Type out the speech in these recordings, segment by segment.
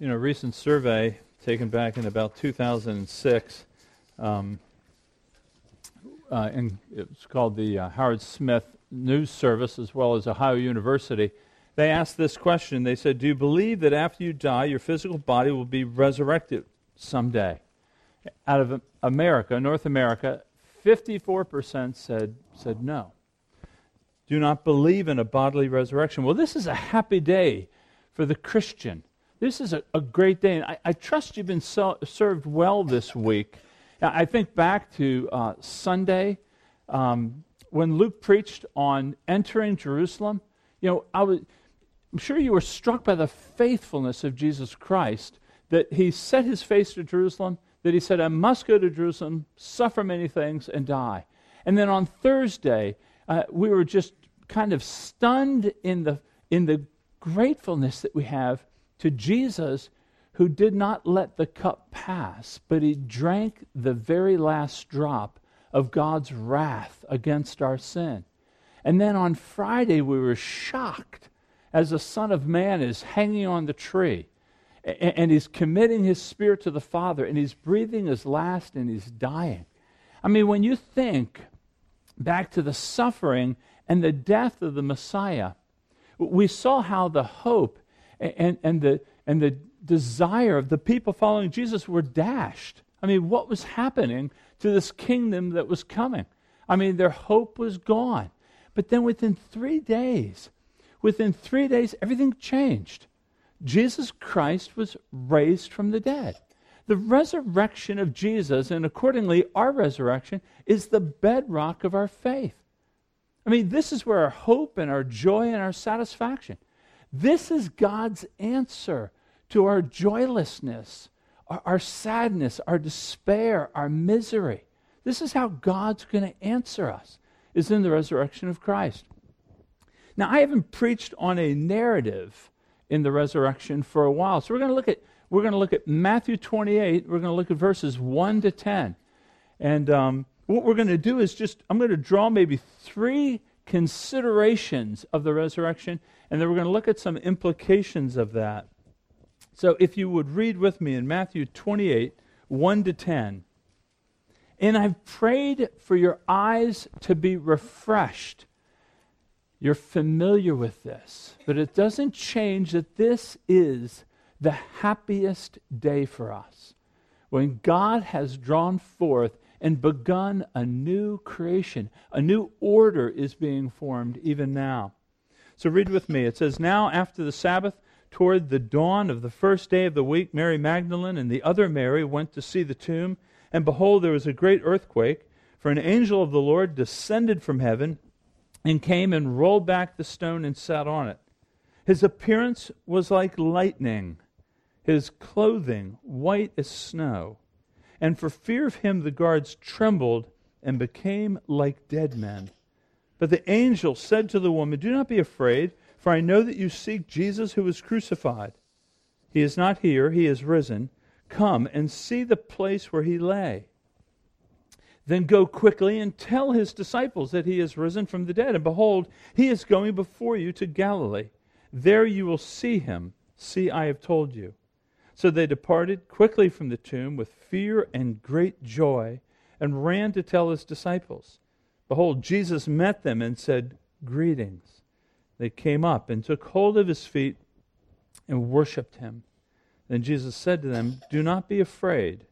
you know, a recent survey taken back in about 2006, um, uh, and it's called the uh, Howard Smith News Service as well as Ohio University. They asked this question. They said, Do you believe that after you die, your physical body will be resurrected someday? Out of America, North America, 54% said, said no. Do not believe in a bodily resurrection. Well, this is a happy day for the Christian. This is a, a great day, and I, I trust you've been so, served well this week. I think back to uh, Sunday um, when Luke preached on entering Jerusalem. You know, I was, I'm sure you were struck by the faithfulness of Jesus Christ that he set his face to Jerusalem, that he said, I must go to Jerusalem, suffer many things, and die. And then on Thursday, uh, we were just kind of stunned in the, in the gratefulness that we have to Jesus who did not let the cup pass, but he drank the very last drop of God's wrath against our sin. And then on Friday, we were shocked as the Son of Man is hanging on the tree and, he's committing his spirit to the Father and he's breathing his last and he's dying. I mean, when you think back to the suffering and the death of the Messiah, we saw how the hope and, and, the, and the desire of the people following Jesus were dashed. I mean, what was happening to this kingdom that was coming? I mean, their hope was gone. But then within three days, within three days, everything changed. Jesus Christ was raised from the dead. The resurrection of Jesus, and accordingly our resurrection, is the bedrock of our faith. I mean, this is where our hope and our joy and our satisfaction. This is God's answer to our joylessness, our, our sadness, our despair, our misery. This is how God's going to answer us, is in the resurrection of Christ. Now, I haven't preached on a narrative in the resurrection for a while. So we're going to look at we're going to look at Matthew 28. We're going to look at verses 1 to 10. And um, what we're going to do is just, I'm going to draw maybe three considerations of the resurrection, and then we're going to look at some implications of that. So if you would read with me in Matthew 28, 1 to 10. And I've prayed for your eyes to be refreshed. You're familiar with this, but it doesn't change that this is the happiest day for us. When God has drawn forth and begun a new creation. A new order is being formed even now. So read with me. It says, Now after the Sabbath, toward the dawn of the first day of the week, Mary Magdalene and the other Mary went to see the tomb. And behold, there was a great earthquake, for an angel of the Lord descended from heaven and came and rolled back the stone and sat on it. His appearance was like lightning, his clothing white as snow and for fear of him the guards trembled and became like dead men. But the angel said to the woman, Do not be afraid, for I know that you seek Jesus who was crucified. He is not here, he is risen. Come and see the place where he lay. Then go quickly and tell his disciples that he is risen from the dead. And behold, he is going before you to Galilee. There you will see him. See, I have told you. So they departed quickly from the tomb with fear and great joy and ran to tell his disciples. Behold, Jesus met them and said, Greetings. They came up and took hold of his feet and worshiped him. Then Jesus said to them, Do not be afraid.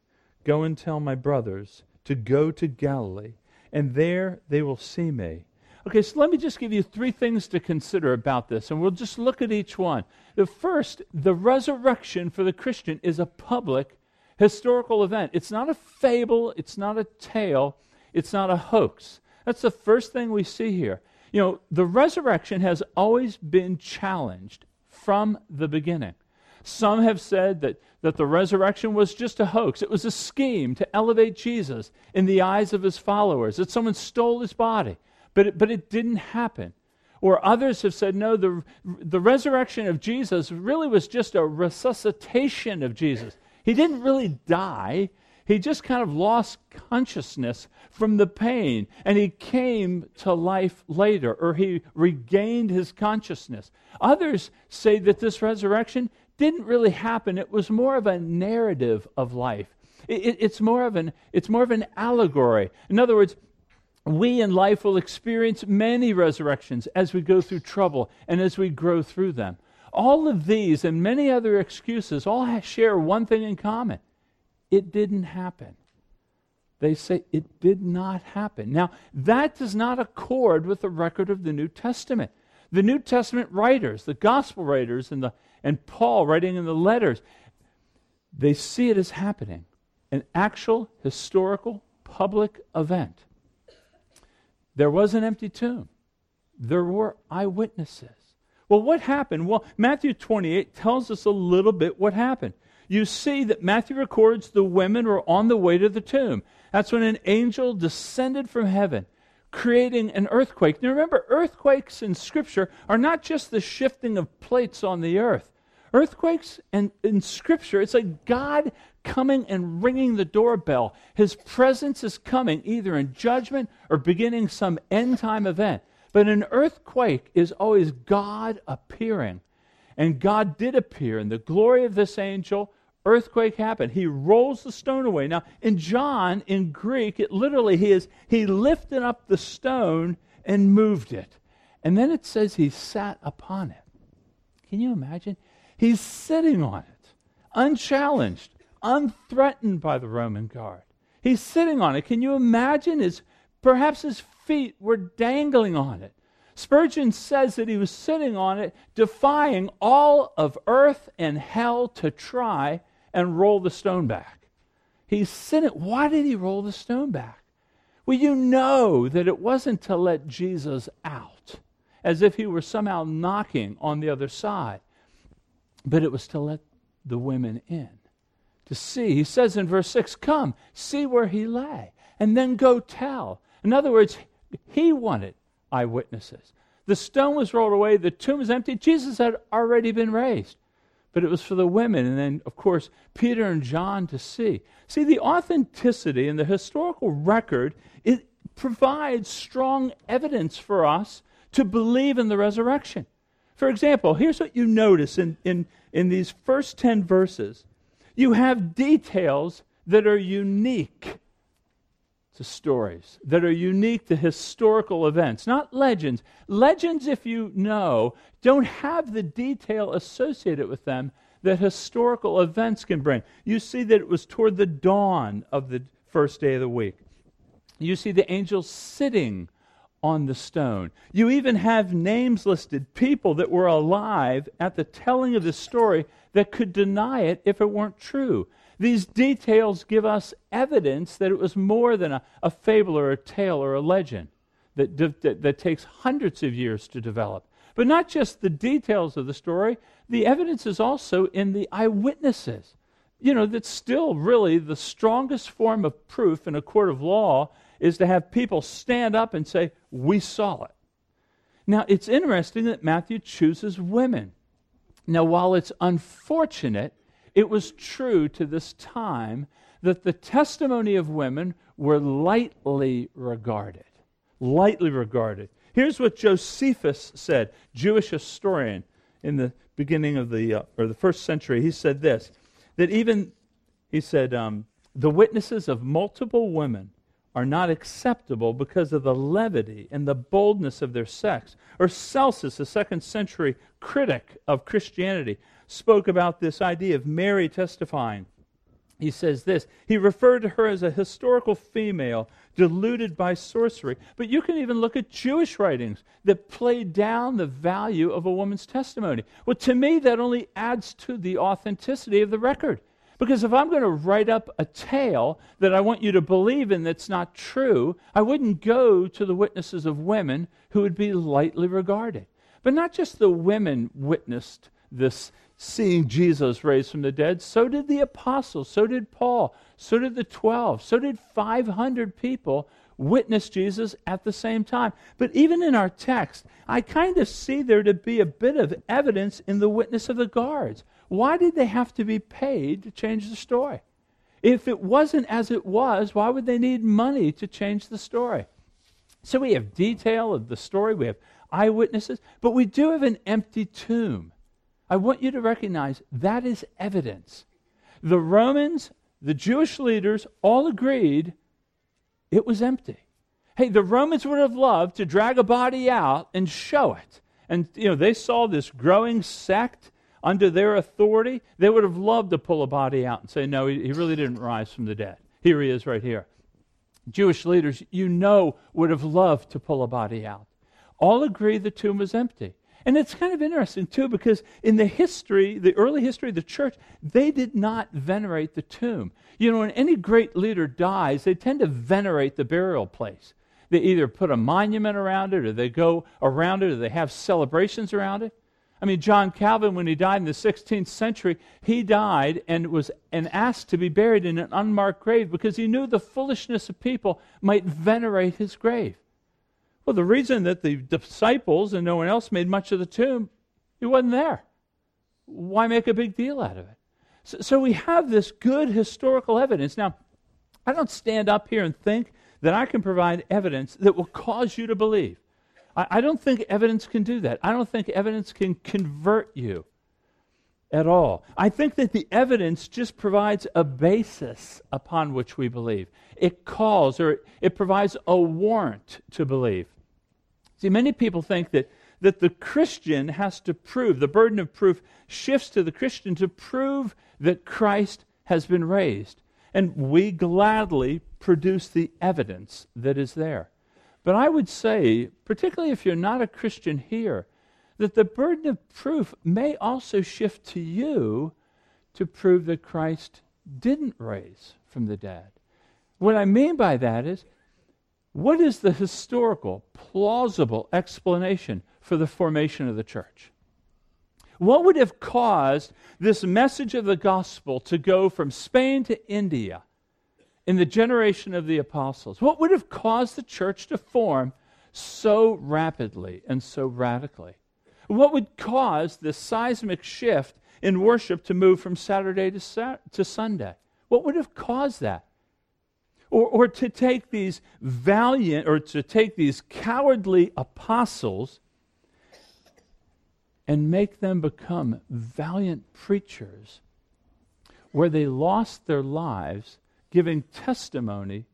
Go and tell my brothers to go to Galilee, and there they will see me. Okay, so let me just give you three things to consider about this, and we'll just look at each one. The first, the resurrection for the Christian is a public historical event. It's not a fable, it's not a tale, it's not a hoax. That's the first thing we see here. You know, the resurrection has always been challenged from the beginning. Some have said that, that the resurrection was just a hoax. It was a scheme to elevate Jesus in the eyes of his followers, that someone stole his body. But it, but it didn't happen. Or others have said, no, the, the resurrection of Jesus really was just a resuscitation of Jesus. He didn't really die, He just kind of lost consciousness from the pain and he came to life later or he regained his consciousness. Others say that this resurrection didn't really happen, it was more of a narrative of life. It, it's, more of an, it's more of an allegory. In other words, we in life will experience many resurrections as we go through trouble and as we grow through them. All of these and many other excuses all share one thing in common it didn't happen. They say it did not happen. Now, that does not accord with the record of the New Testament. The New Testament writers, the gospel writers, and, the, and Paul writing in the letters, they see it as happening an actual historical public event. There was an empty tomb, there were eyewitnesses. Well, what happened? Well, Matthew 28 tells us a little bit what happened. You see that Matthew records the women were on the way to the tomb. That's when an angel descended from heaven, creating an earthquake. Now remember, earthquakes in Scripture are not just the shifting of plates on the earth. Earthquakes and in Scripture, it's like God coming and ringing the doorbell. His presence is coming either in judgment or beginning some end time event. But an earthquake is always God appearing. And God did appear in the glory of this angel. Earthquake happened. He rolls the stone away. Now, in John, in Greek, it literally he is he lifted up the stone and moved it. And then it says he sat upon it. Can you imagine? He's sitting on it, unchallenged, unthreatened by the Roman guard. He's sitting on it. Can you imagine his perhaps his feet were dangling on it. Spurgeon says that he was sitting on it, defying all of earth and hell to try and roll the stone back. He's sitting. Why did he roll the stone back? Well, you know that it wasn't to let Jesus out, as if he were somehow knocking on the other side, but it was to let the women in to see. He says in verse 6 Come, see where he lay, and then go tell. In other words, he wanted eyewitnesses. The stone was rolled away, the tomb was empty. Jesus had already been raised. But it was for the women, and then, of course, Peter and John to see. See, the authenticity and the historical record, it provides strong evidence for us to believe in the resurrection. For example, here's what you notice in, in, in these first 10 verses you have details that are unique to stories that are unique to historical events, not legends. Legends, if you know, don't have the detail associated with them that historical events can bring. You see that it was toward the dawn of the first day of the week. You see the angels sitting on the stone. You even have names listed, people that were alive at the telling of the story that could deny it if it weren't true. These details give us evidence that it was more than a, a fable or a tale or a legend that, that, that takes hundreds of years to develop. But not just the details of the story, the evidence is also in the eyewitnesses. You know, that's still really the strongest form of proof in a court of law is to have people stand up and say, We saw it. Now, it's interesting that Matthew chooses women. Now, while it's unfortunate it was true to this time that the testimony of women were lightly regarded. Lightly regarded. Here's what Josephus said, Jewish historian in the beginning of the, uh, or the first century. He said this that even, he said, um, the witnesses of multiple women are not acceptable because of the levity and the boldness of their sex. Or Celsus, a second century critic of Christianity, spoke about this idea of Mary testifying. He says this He referred to her as a historical female deluded by sorcery. But you can even look at Jewish writings that play down the value of a woman's testimony. Well, to me, that only adds to the authenticity of the record. Because if I'm going to write up a tale that I want you to believe in that's not true, I wouldn't go to the witnesses of women who would be lightly regarded. But not just the women witnessed this seeing Jesus raised from the dead, so did the apostles, so did Paul, so did the 12, so did 500 people witness Jesus at the same time. But even in our text, I kind of see there to be a bit of evidence in the witness of the guards. Why did they have to be paid to change the story? If it wasn't as it was, why would they need money to change the story? So we have detail of the story, we have eyewitnesses, but we do have an empty tomb. I want you to recognize that is evidence. The Romans, the Jewish leaders, all agreed it was empty. Hey, the Romans would have loved to drag a body out and show it. And, you know, they saw this growing sect under their authority. They would have loved to pull a body out and say, no, he, he really didn't rise from the dead. Here he is right here. Jewish leaders, you know, would have loved to pull a body out. All agree the tomb was empty. And it's kind of interesting, too, because in the history, the early history of the church, they did not venerate the tomb. You know, when any great leader dies, they tend to venerate the burial place. They either put a monument around it, or they go around it, or they have celebrations around it. I mean, John Calvin, when he died in the 16th century, he died and was and asked to be buried in an unmarked grave because he knew the foolishness of people might venerate his grave. Well, the reason that the disciples and no one else made much of the tomb, he wasn't there. Why make a big deal out of it? So, so we have this good historical evidence. Now, I don't stand up here and think that I can provide evidence that will cause you to believe. I, I don't think evidence can do that. I don't think evidence can convert you at all. I think that the evidence just provides a basis upon which we believe. It calls or it provides a warrant to believe. See, many people think that, that the Christian has to prove, the burden of proof shifts to the Christian to prove that Christ has been raised. And we gladly produce the evidence that is there. But I would say, particularly if you're not a Christian here, that the burden of proof may also shift to you to prove that Christ didn't raise from the dead. What I mean by that is, what is the historical, plausible explanation for the formation of the church? What would have caused this message of the gospel to go from Spain to India in the generation of the apostles? What would have caused the church to form so rapidly and so radically? What would cause this seismic shift in worship to move from Saturday to, to Sunday? What would have caused that? Or, or to take these valiant, or to take these cowardly apostles and make them become valiant preachers where they lost their lives giving testimony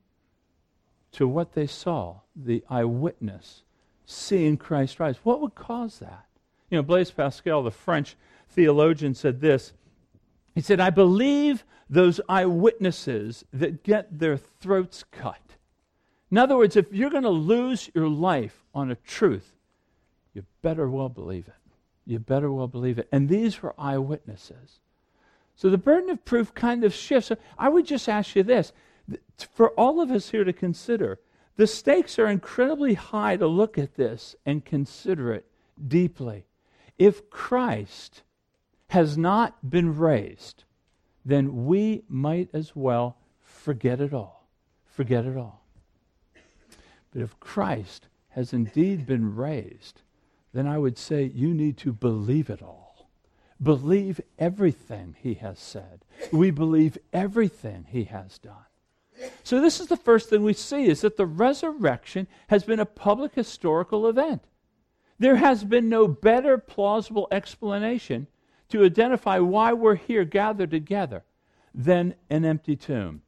to what they saw, the eyewitness, seeing Christ rise. What would cause that? You know, Blaise Pascal, the French theologian, said this. He said, I believe those eyewitnesses that get their throats cut. In other words, if you're going to lose your life on a truth, you better well believe it. You better well believe it. And these were eyewitnesses. So the burden of proof kind of shifts. I would just ask you this for all of us here to consider, the stakes are incredibly high to look at this and consider it deeply. If Christ has not been raised, then we might as well forget it all. Forget it all. But if Christ has indeed been raised, then I would say you need to believe it all believe everything he has said. We believe everything he has done. So this is the first thing we see is that the resurrection has been a public historical event. There has been no better plausible explanation to identify why we're here gathered together than an empty tomb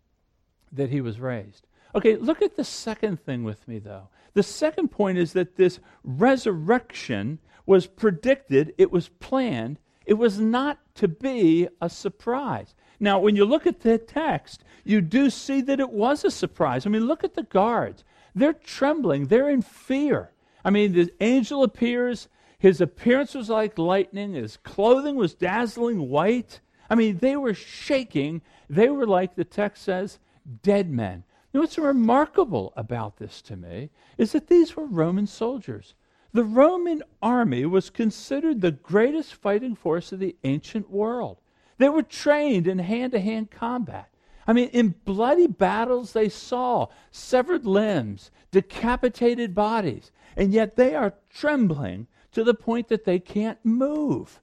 that he was raised. Okay, look at the second thing with me though. The second point is that this resurrection was predicted, it was planned, it was not to be a surprise. Now, when you look at the text, you do see that it was a surprise. I mean, look at the guards. They're trembling, they're in fear. I mean, the angel appears, his appearance was like lightning, his clothing was dazzling white. I mean, they were shaking. They were like the text says, dead men. Know what's remarkable about this to me is that these were Roman soldiers. The Roman army was considered the greatest fighting force of the ancient world. They were trained in hand to hand combat. I mean, in bloody battles, they saw severed limbs, decapitated bodies, and yet they are trembling to the point that they can't move.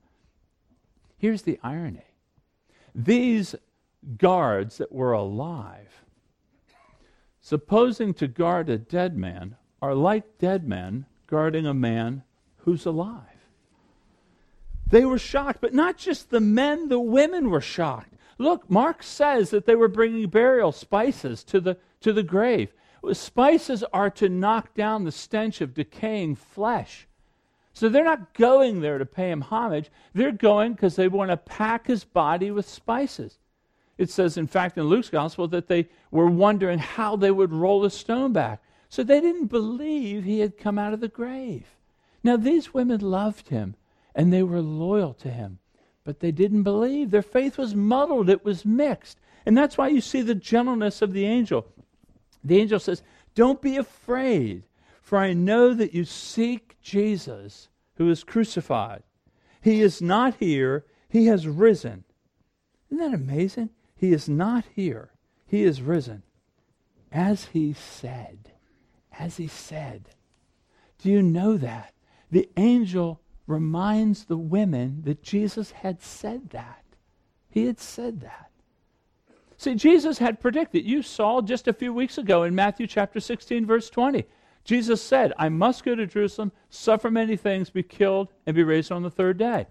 Here's the irony these guards that were alive, supposing to guard a dead man, are like dead men guarding a man who's alive. They were shocked, but not just the men, the women were shocked. Look, Mark says that they were bringing burial spices to the, to the grave. Spices are to knock down the stench of decaying flesh. So they're not going there to pay him homage. They're going because they want to pack his body with spices. It says, in fact, in Luke's gospel, that they were wondering how they would roll the stone back. So they didn't believe he had come out of the grave. Now, these women loved him and they were loyal to him, but they didn't believe. Their faith was muddled, it was mixed. And that's why you see the gentleness of the angel. The angel says, Don't be afraid, for I know that you seek Jesus who is crucified. He is not here, he has risen. Isn't that amazing? He is not here, he is risen. As he said, as he said. Do you know that? The angel reminds the women that Jesus had said that. He had said that. See, Jesus had predicted. You saw just a few weeks ago in Matthew chapter 16, verse 20. Jesus said, I must go to Jerusalem, suffer many things, be killed, and be raised on the third day.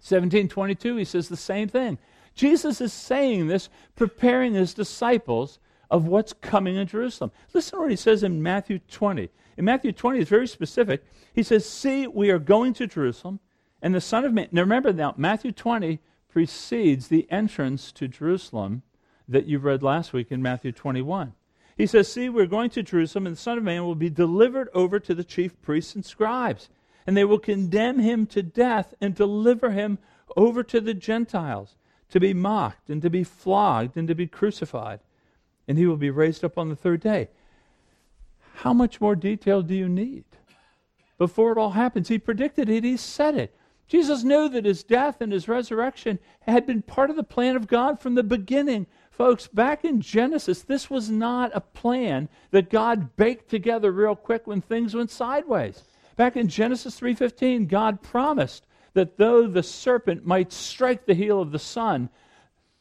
1722, he says the same thing. Jesus is saying this, preparing his disciples of what's coming in Jerusalem. Listen to what he says in Matthew 20. In Matthew 20, it's very specific. He says, See, we are going to Jerusalem, and the Son of Man. Now remember now, Matthew 20 precedes the entrance to Jerusalem that you read last week in Matthew 21. He says, See, we're going to Jerusalem, and the Son of Man will be delivered over to the chief priests and scribes, and they will condemn him to death and deliver him over to the Gentiles to be mocked and to be flogged and to be crucified. And he will be raised up on the third day. How much more detail do you need? Before it all happens, he predicted it, he said it. Jesus knew that his death and his resurrection had been part of the plan of God from the beginning. Folks, back in Genesis, this was not a plan that God baked together real quick when things went sideways. Back in Genesis 3:15, God promised that though the serpent might strike the heel of the son,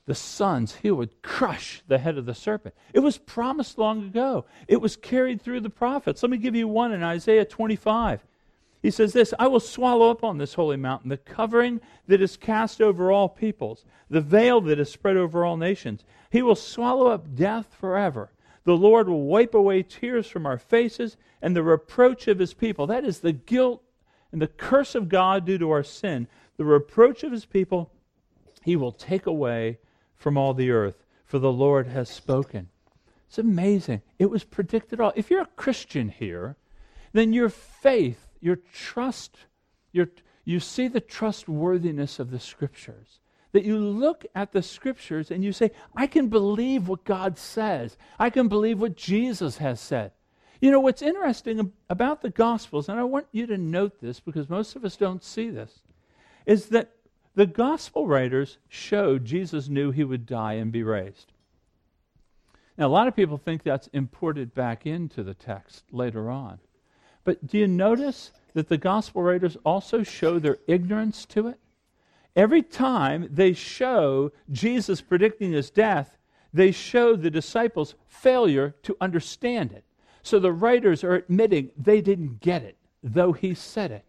the son's heel would crush the head of the serpent. It was promised long ago. It was carried through the prophets. Let me give you one in Isaiah 25. He says this I will swallow up on this holy mountain the covering that is cast over all peoples, the veil that is spread over all nations. He will swallow up death forever. The Lord will wipe away tears from our faces and the reproach of his people. That is the guilt and the curse of God due to our sin. The reproach of his people, he will take away from all the earth, for the Lord has spoken. It's amazing. It was predicted all. If you're a Christian here, then your faith your trust, your, you see the trustworthiness of the scriptures. That you look at the scriptures and you say, I can believe what God says. I can believe what Jesus has said. You know, what's interesting about the Gospels, and I want you to note this because most of us don't see this, is that the Gospel writers showed Jesus knew he would die and be raised. Now, a lot of people think that's imported back into the text later on. But do you notice that the gospel writers also show their ignorance to it? Every time they show Jesus predicting his death, they show the disciples' failure to understand it. So the writers are admitting they didn't get it, though he said it.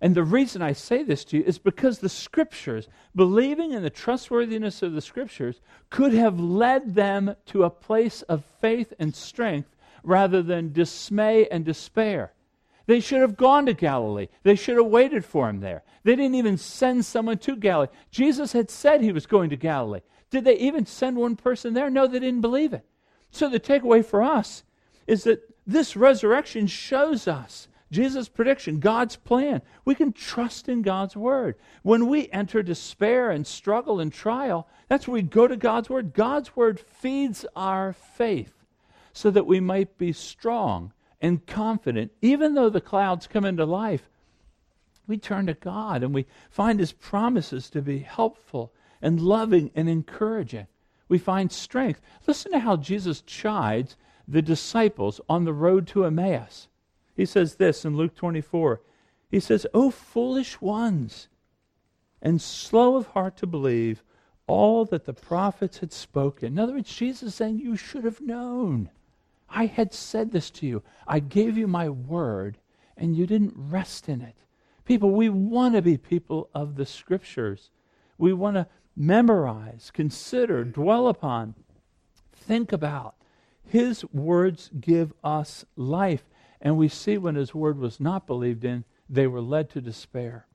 And the reason I say this to you is because the scriptures, believing in the trustworthiness of the scriptures, could have led them to a place of faith and strength rather than dismay and despair. They should have gone to Galilee. They should have waited for him there. They didn't even send someone to Galilee. Jesus had said he was going to Galilee. Did they even send one person there? No, they didn't believe it. So the takeaway for us is that this resurrection shows us Jesus' prediction, God's plan. We can trust in God's word. When we enter despair and struggle and trial, that's where we go to God's word. God's word feeds our faith so that we might be strong and confident. Even though the clouds come into life, we turn to God and we find His promises to be helpful and loving and encouraging. We find strength. Listen to how Jesus chides the disciples on the road to Emmaus. He says this in Luke 24. He says, O foolish ones, and slow of heart to believe all that the prophets had spoken. In other words, Jesus is saying, You should have known. I had said this to you. I gave you my word, and you didn't rest in it. People, we want to be people of the scriptures. We want to memorize, consider, dwell upon, think about. His words give us life. And we see when his word was not believed in, they were led to despair.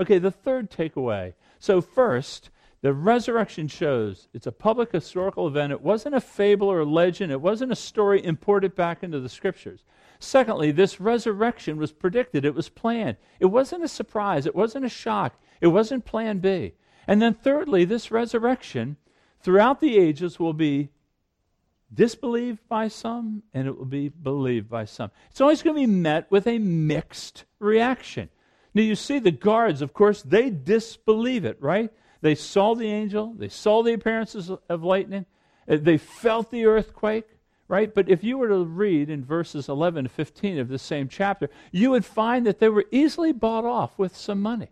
Okay, the third takeaway. So, first, the resurrection shows it's a public historical event. It wasn't a fable or a legend, it wasn't a story imported back into the scriptures. Secondly, this resurrection was predicted, it was planned. It wasn't a surprise, it wasn't a shock, it wasn't plan B. And then, thirdly, this resurrection throughout the ages will be disbelieved by some and it will be believed by some. It's always going to be met with a mixed reaction. Now, you see, the guards, of course, they disbelieve it, right? They saw the angel, they saw the appearances of lightning, uh, they felt the earthquake, right? But if you were to read in verses 11 to 15 of the same chapter, you would find that they were easily bought off with some money.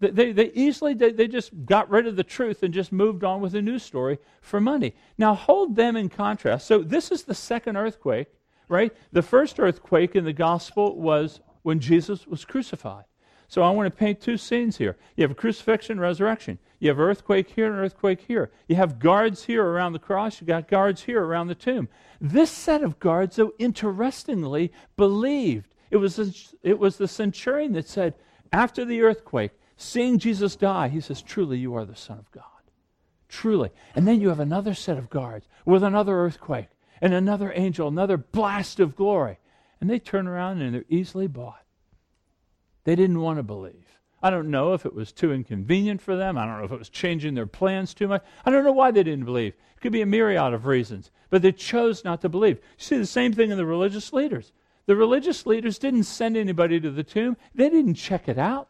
They, they easily, they, they just got rid of the truth and just moved on with a new story for money. Now, hold them in contrast. So, this is the second earthquake, right? The first earthquake in the gospel was when Jesus was crucified. So, I want to paint two scenes here. You have a crucifixion, resurrection. You have earthquake here and earthquake here. You have guards here around the cross. You got guards here around the tomb. This set of guards, though, interestingly, believed. It was, it was the centurion that said, after the earthquake, seeing Jesus die, he says, Truly, you are the Son of God. Truly. And then you have another set of guards with another earthquake and another angel, another blast of glory. And they turn around and they're easily bought. They didn't want to believe. I don't know if it was too inconvenient for them. I don't know if it was changing their plans too much. I don't know why they didn't believe. It could be a myriad of reasons. But they chose not to believe. You see the same thing in the religious leaders. The religious leaders didn't send anybody to the tomb, they didn't check it out.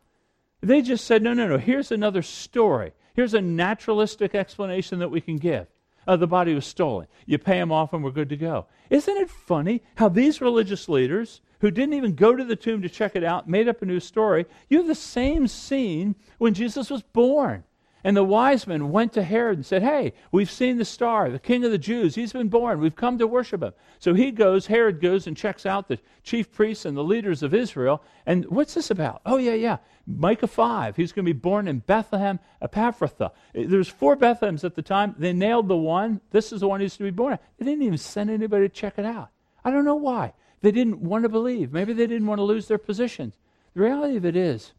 They just said, no, no, no, here's another story. Here's a naturalistic explanation that we can give. Uh, the body was stolen. You pay them off and we're good to go. Isn't it funny how these religious leaders, who didn't even go to the tomb to check it out, made up a new story? You have the same scene when Jesus was born. And the wise men went to Herod and said, Hey, we've seen the star, the king of the Jews. He's been born. We've come to worship him. So he goes, Herod goes and checks out the chief priests and the leaders of Israel. And what's this about? Oh, yeah, yeah. Micah 5. He's going to be born in Bethlehem, Ephrathah. There's four Bethlehems at the time. They nailed the one. This is the one who's to be born. They didn't even send anybody to check it out. I don't know why. They didn't want to believe. Maybe they didn't want to lose their positions. The reality of it is,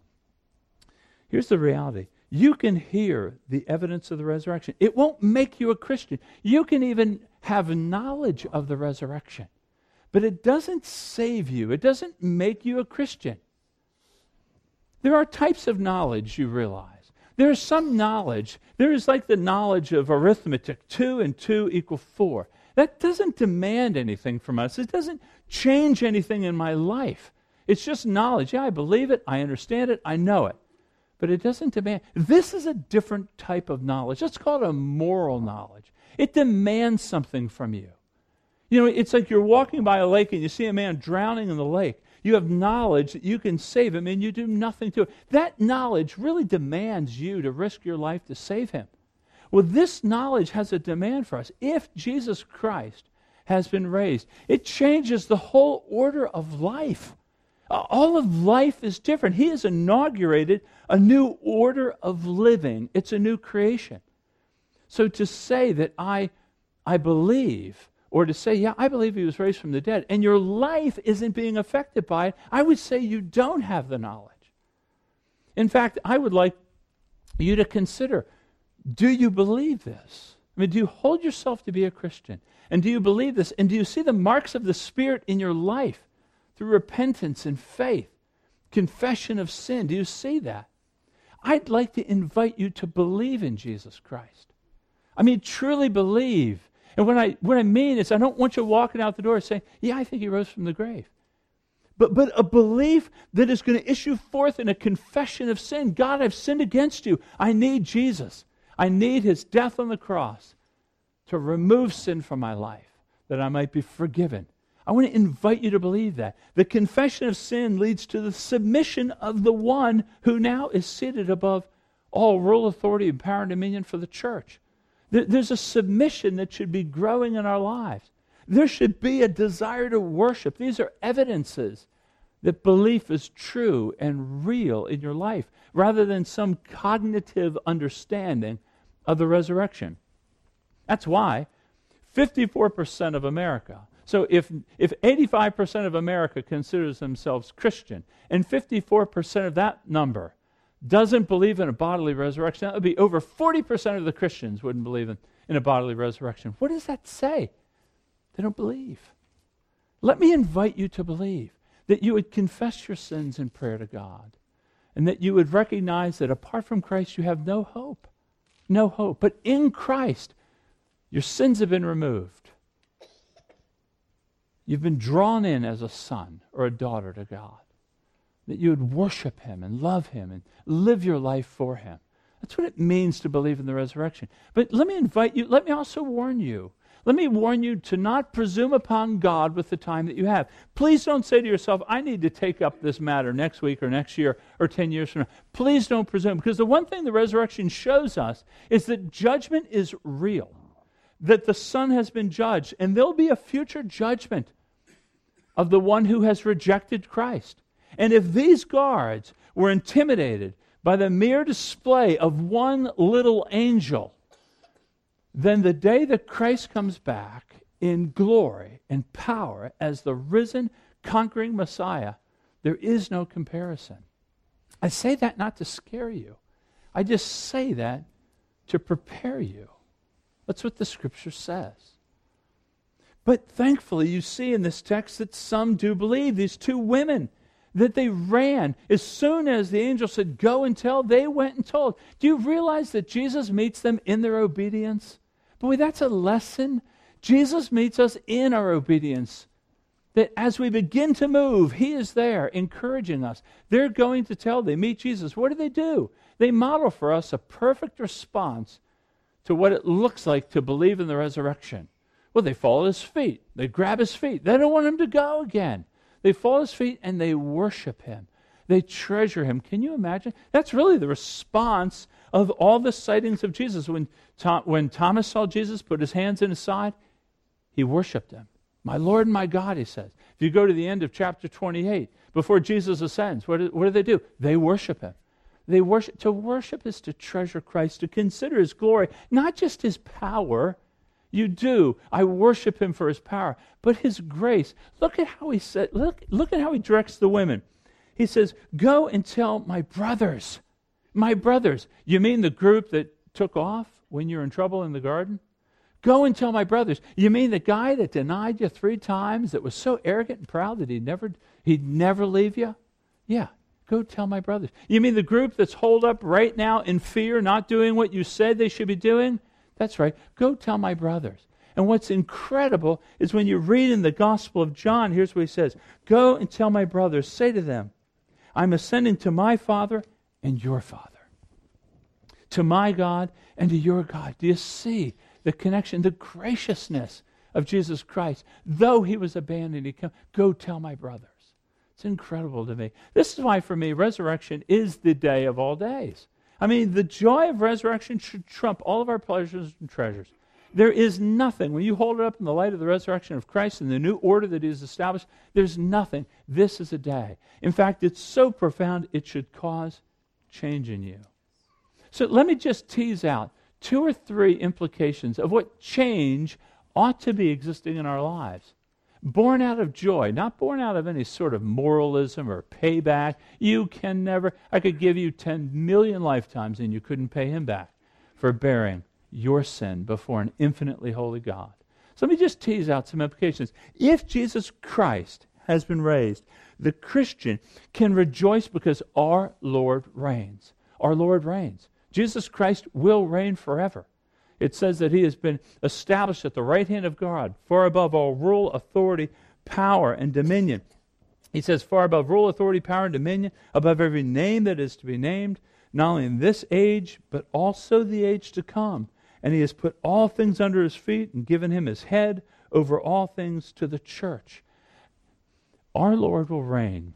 here's the reality you can hear the evidence of the resurrection. It won't make you a Christian. You can even have knowledge of the resurrection, but it doesn't save you, it doesn't make you a Christian. There are types of knowledge you realize. There is some knowledge, there is like the knowledge of arithmetic 2 and 2 equal 4. That doesn't demand anything from us, it doesn't change anything in my life. It's just knowledge. Yeah, I believe it, I understand it, I know it but it doesn't demand. This is a different type of knowledge. Let's call it a moral knowledge. It demands something from you. You know, it's like you're walking by a lake and you see a man drowning in the lake. You have knowledge that you can save him and you do nothing to it. That knowledge really demands you to risk your life to save him. Well, this knowledge has a demand for us. If Jesus Christ has been raised, it changes the whole order of life. All of life is different. He has inaugurated a new order of living, it's a new creation. So to say that I, I believe, or to say, yeah, I believe he was raised from the dead, and your life isn't being affected by it, I would say you don't have the knowledge. In fact, I would like you to consider do you believe this? I mean, do you hold yourself to be a Christian? And do you believe this? And do you see the marks of the Spirit in your life? through repentance and faith, confession of sin. Do you see that? I'd like to invite you to believe in Jesus Christ. I mean, truly believe. And what I, what I mean is, I don't want you walking out the door saying, Yeah, I think he rose from the grave. But, but a belief that is going to issue forth in a confession of sin God, I've sinned against you. I need Jesus. I need his death on the cross to remove sin from my life, that I might be forgiven I want to invite you to believe that. The confession of sin leads to the submission of the one who now is seated above all rule, authority, and power and dominion for the church. There's a submission that should be growing in our lives. There should be a desire to worship. These are evidences that belief is true and real in your life rather than some cognitive understanding of the resurrection. That's why 54% of America, so if, if 85% of America considers themselves Christian and 54% of that number doesn't believe in a bodily resurrection, that would be over 40% of the Christians wouldn't believe in, in a bodily resurrection. What does that say? They don't believe. Let me invite you to believe that you would confess your sins in prayer to God and that you would recognize that apart from Christ you have no hope. No hope. But in Christ, your sins have been removed. You've been drawn in as a son or a daughter to God. That you would worship Him and love Him and live your life for Him. That's what it means to believe in the resurrection. But let me invite you, let me also warn you. Let me warn you to not presume upon God with the time that you have. Please don't say to yourself, I need to take up this matter next week or next year or 10 years from now. Please don't presume, because the one thing the resurrection shows us is that judgment is real, that the Son has been judged, and there'll be a future judgment of the one who has rejected Christ. And if these guards were intimidated by the mere display of one little angel, then the day that Christ comes back in glory and power as the risen, conquering Messiah, there is no comparison. I say that not to scare you, I just say that to prepare you. That's what the scripture says. But thankfully, you see in this text that some do believe. These two women, that they ran. As soon as the angel said, Go and tell, they went and told. Do you realize that Jesus meets them in their obedience? Boy, that's a lesson. Jesus meets us in our obedience. That as we begin to move, He is there encouraging us. They're going to tell, they meet Jesus. What do they do? They model for us a perfect response to what it looks like to believe in the resurrection. Well, they fall at His feet, they grab His feet, they don't want Him to go again. They fall at his feet and they worship him. They treasure him. Can you imagine? That's really the response of all the sightings of Jesus. When, Tom, when Thomas saw Jesus put his hands in his side, he worshiped him. My Lord and my God, he says. If you go to the end of chapter 28, before Jesus ascends, what do, what do they do? They worship him. They worship. To worship is to treasure Christ, to consider his glory, not just his power, you do. I worship him for his power. But his grace, look at how he said, look, look at how he directs the women. He says, Go and tell my brothers. My brothers. You mean the group that took off when you're in trouble in the garden? Go and tell my brothers. You mean the guy that denied you three times, that was so arrogant and proud that he'd never he'd never leave you? Yeah. Go tell my brothers. You mean the group that's holed up right now in fear, not doing what you said they should be doing? That's right. Go tell my brothers. And what's incredible is when you read in the Gospel of John, here's what he says Go and tell my brothers, say to them, I'm ascending to my Father and your Father, to my God and to your God. Do you see the connection, the graciousness of Jesus Christ? Though he was abandoned, he came, Go tell my brothers. It's incredible to me. This is why, for me, resurrection is the day of all days. I mean, the joy of resurrection should trump all of our pleasures and treasures. There is nothing, when you hold it up in the light of the resurrection of Christ and the new order that is established, there's nothing. This is a day. In fact, it's so profound, it should cause change in you. So let me just tease out two or three implications of what change ought to be existing in our lives born out of joy, not born out of any sort of moralism or payback. You can never, I could give you 10 million lifetimes and you couldn't pay him back for bearing your sin before an infinitely holy God. So let me just tease out some implications. If Jesus Christ has been raised, the Christian can rejoice because our Lord reigns. Our Lord reigns. Jesus Christ will reign forever it says that he has been established at the right hand of God, far above all rule, authority, power, and dominion. He says, far above rule, authority, power, and dominion, above every name that is to be named, not only in this age, but also the age to come. And he has put all things under his feet and given him his head over all things to the church. Our Lord will reign,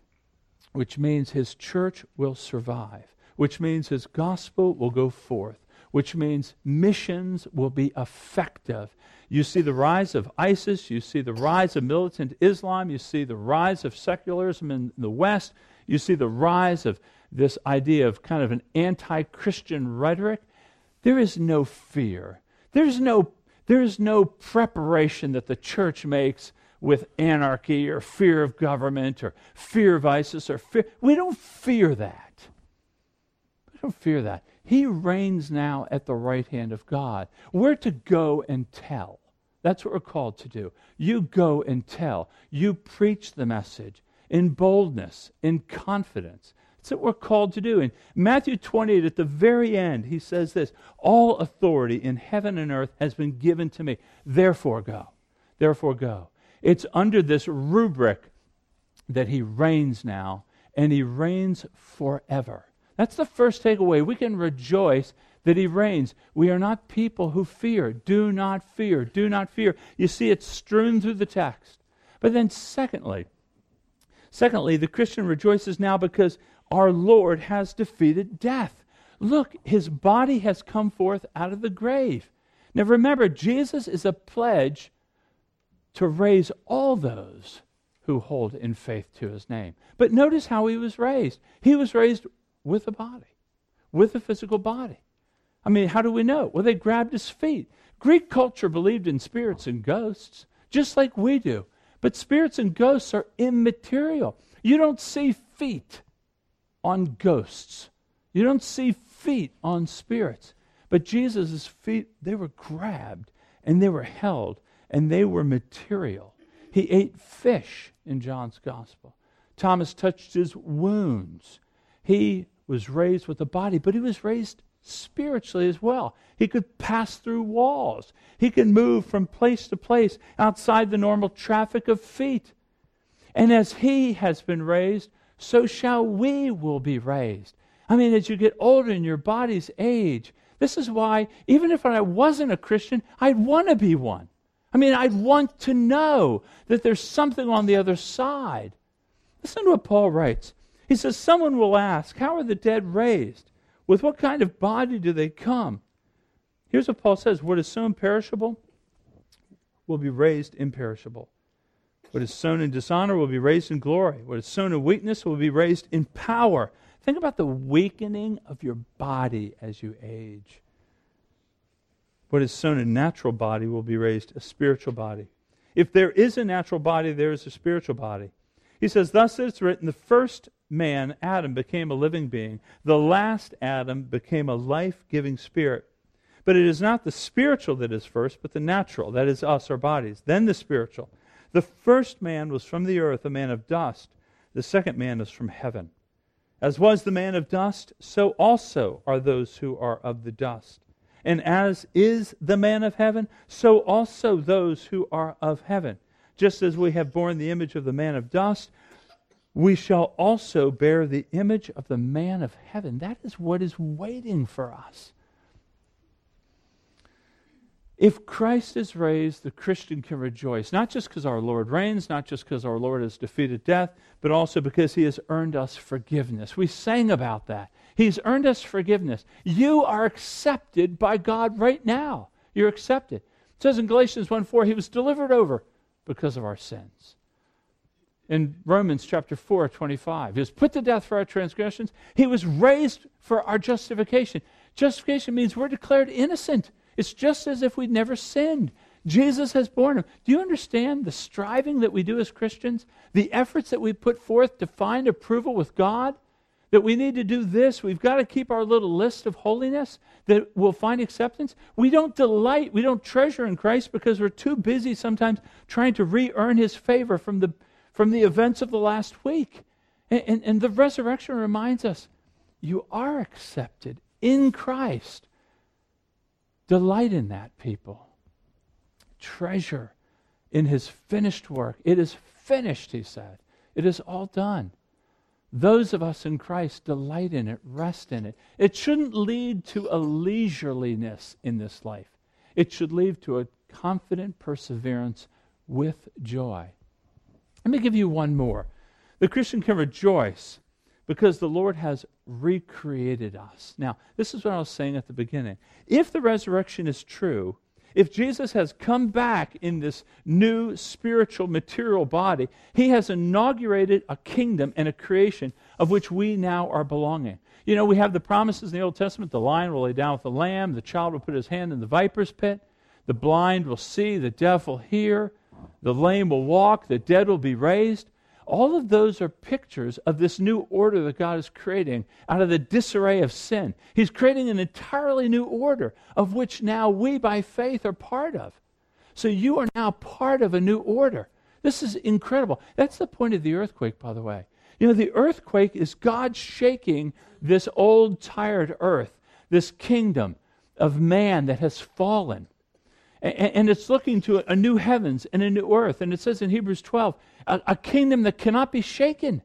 which means his church will survive which means his gospel will go forth, which means missions will be effective. You see the rise of ISIS, you see the rise of militant Islam, you see the rise of secularism in the West, you see the rise of this idea of kind of an anti Christian rhetoric. There is no fear. There's no, there's no preparation that the church makes with anarchy or fear of government or fear of ISIS or fear. We don't fear that. We don't fear that. He reigns now at the right hand of God. We're to go and tell. That's what we're called to do. You go and tell. You preach the message in boldness, in confidence. That's what we're called to do. In Matthew 28, at the very end, he says this All authority in heaven and earth has been given to me. Therefore, go. Therefore, go. It's under this rubric that he reigns now, and he reigns forever. That's the first takeaway. We can rejoice that he reigns. We are not people who fear. Do not fear. Do not fear. You see, it's strewn through the text. But then, secondly, secondly, the Christian rejoices now because our Lord has defeated death. Look, his body has come forth out of the grave. Now remember, Jesus is a pledge to raise all those who hold in faith to his name. But notice how he was raised. He was raised with a body, with a physical body. I mean, how do we know? Well, they grabbed his feet. Greek culture believed in spirits and ghosts, just like we do. But spirits and ghosts are immaterial. You don't see feet on ghosts, you don't see feet on spirits. But Jesus' feet, they were grabbed and they were held and they were material. He ate fish in John's gospel. Thomas touched his wounds. He was raised with a body, but he was raised spiritually as well. He could pass through walls. He could move from place to place outside the normal traffic of feet. And as he has been raised, so shall we will be raised. I mean, as you get older in your body's age, this is why, even if I wasn't a Christian, I'd want to be one. I mean, I'd want to know that there's something on the other side. Listen to what Paul writes. He says, Someone will ask, How are the dead raised? With what kind of body do they come? Here's what Paul says What is sown perishable will be raised imperishable. What is sown in dishonor will be raised in glory. What is sown in weakness will be raised in power. Think about the weakening of your body as you age. What is sown in natural body will be raised a spiritual body. If there is a natural body, there is a spiritual body. He says, Thus it's written, the first man, Adam, became a living being. The last Adam became a life giving spirit. But it is not the spiritual that is first, but the natural, that is us, our bodies, then the spiritual. The first man was from the earth, a man of dust. The second man is from heaven. As was the man of dust, so also are those who are of the dust. And as is the man of heaven, so also those who are of heaven. Just as we have borne the image of the man of dust, we shall also bear the image of the man of heaven. That is what is waiting for us. If Christ is raised, the Christian can rejoice, not just because our Lord reigns, not just because our Lord has defeated death, but also because he has earned us forgiveness. We sang about that. He's earned us forgiveness. You are accepted by God right now. You're accepted. It says in Galatians 1 4, he was delivered over because of our sins. In Romans chapter 4, 25, he was put to death for our transgressions. He was raised for our justification. Justification means we're declared innocent. It's just as if we'd never sinned. Jesus has borne him. Do you understand the striving that we do as Christians? The efforts that we put forth to find approval with God? That we need to do this. We've got to keep our little list of holiness that will find acceptance. We don't delight, we don't treasure in Christ because we're too busy sometimes trying to re earn his favor from the, from the events of the last week. And, and, and the resurrection reminds us you are accepted in Christ. Delight in that, people. Treasure in his finished work. It is finished, he said. It is all done. Those of us in Christ delight in it, rest in it. It shouldn't lead to a leisureliness in this life, it should lead to a confident perseverance with joy. Let me give you one more. The Christian can rejoice because the Lord has recreated us. Now, this is what I was saying at the beginning. If the resurrection is true, if Jesus has come back in this new spiritual material body, he has inaugurated a kingdom and a creation of which we now are belonging. You know, we have the promises in the Old Testament. The lion will lay down with the lamb, the child will put his hand in the viper's pit, the blind will see, the deaf will hear, the lame will walk, the dead will be raised. All of those are pictures of this new order that God is creating out of the disarray of sin. He's creating an entirely new order of which now we, by faith, are part of. So you are now part of a new order. This is incredible. That's the point of the earthquake, by the way. You know, the earthquake is God shaking this old, tired earth, this kingdom of man that has fallen. And, it's looking to a new heavens and a new earth. And it says in Hebrews 12, a, kingdom that cannot be shaken.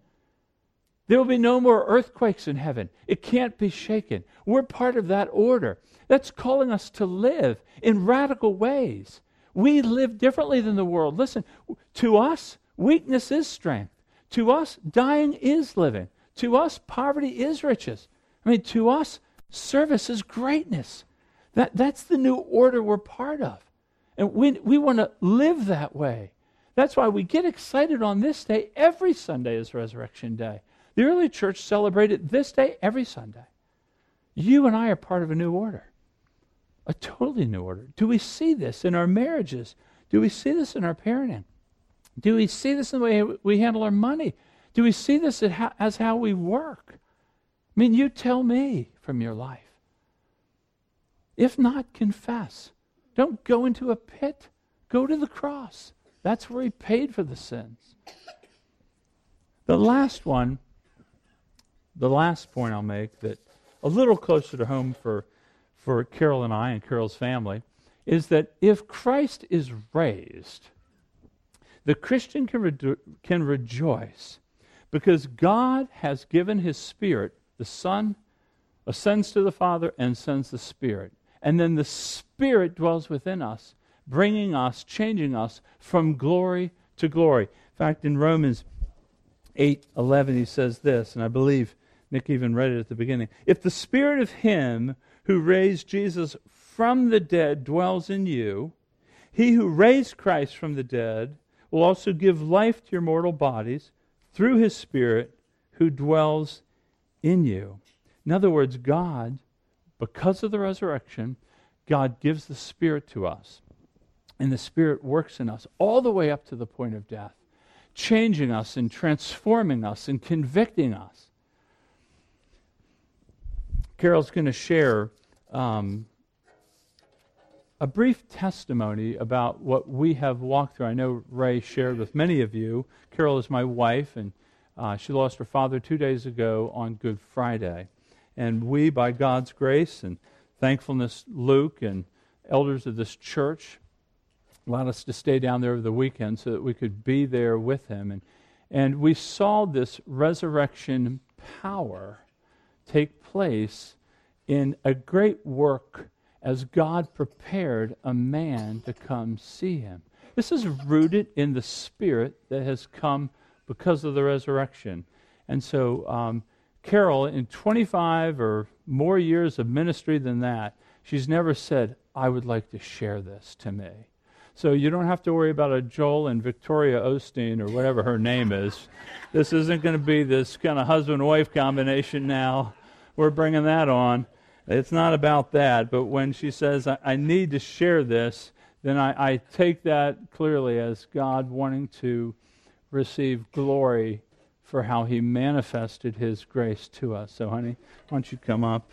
There will be no more earthquakes in heaven. It can't be shaken. We're part of that order. That's calling us to live in radical ways. We live differently than the world. Listen, to us, weakness is strength. To us, dying is living. To us, poverty is riches. I mean, to us, service is greatness. That, that's the new order we're part of. And we, we want to live that way. That's why we get excited on this day. Every Sunday is Resurrection Day. The early church celebrated this day every Sunday. You and I are part of a new order, a totally new order. Do we see this in our marriages? Do we see this in our parenting? Do we see this in the way we handle our money? Do we see this as how we work? I mean, you tell me from your life. If not, confess. Don't go into a pit, go to the cross. That's where he paid for the sins. The last one, the last point I'll make that a little closer to home for, for Carol and I and Carol's family is that if Christ is raised, the Christian can, can rejoice because God has given his Spirit, the Son ascends to the Father and sends the Spirit. And then the Spirit dwells within us bringing us, changing us from glory to glory. In fact, in Romans 8 11, he says this, and I believe Nick even read it at the beginning. If the spirit of him who raised Jesus from the dead dwells in you, he who raised Christ from the dead will also give life to your mortal bodies through his spirit who dwells in you. In other words, God, because of the resurrection, God gives the Spirit to us and the Spirit works in us all the way up to the point of death, changing us and transforming us and convicting us. Carol's going to share um, a brief testimony about what we have walked through. I know Ray shared with many of you. Carol is my wife, and uh, she lost her father two days ago on Good Friday. And we, by God's grace and thankfulness, Luke and elders of this church, allowed us to stay down there over the weekend so that we could be there with him. And, and we saw this resurrection power take place in a great work as God prepared a man to come see him. This is rooted in the spirit that has come because of the resurrection. And so, um, Carol, in 25 or more years of ministry than that, she's never said, I would like to share this to me. So you don't have to worry about a Joel and Victoria Osteen or whatever her name is. This isn't going to be this kind of husband wife combination now. We're bringing that on. It's not about that. But when she says, I, I need to share this, then I, I take that clearly as God wanting to receive glory for how he manifested his grace to us. So, honey, why don't you come up?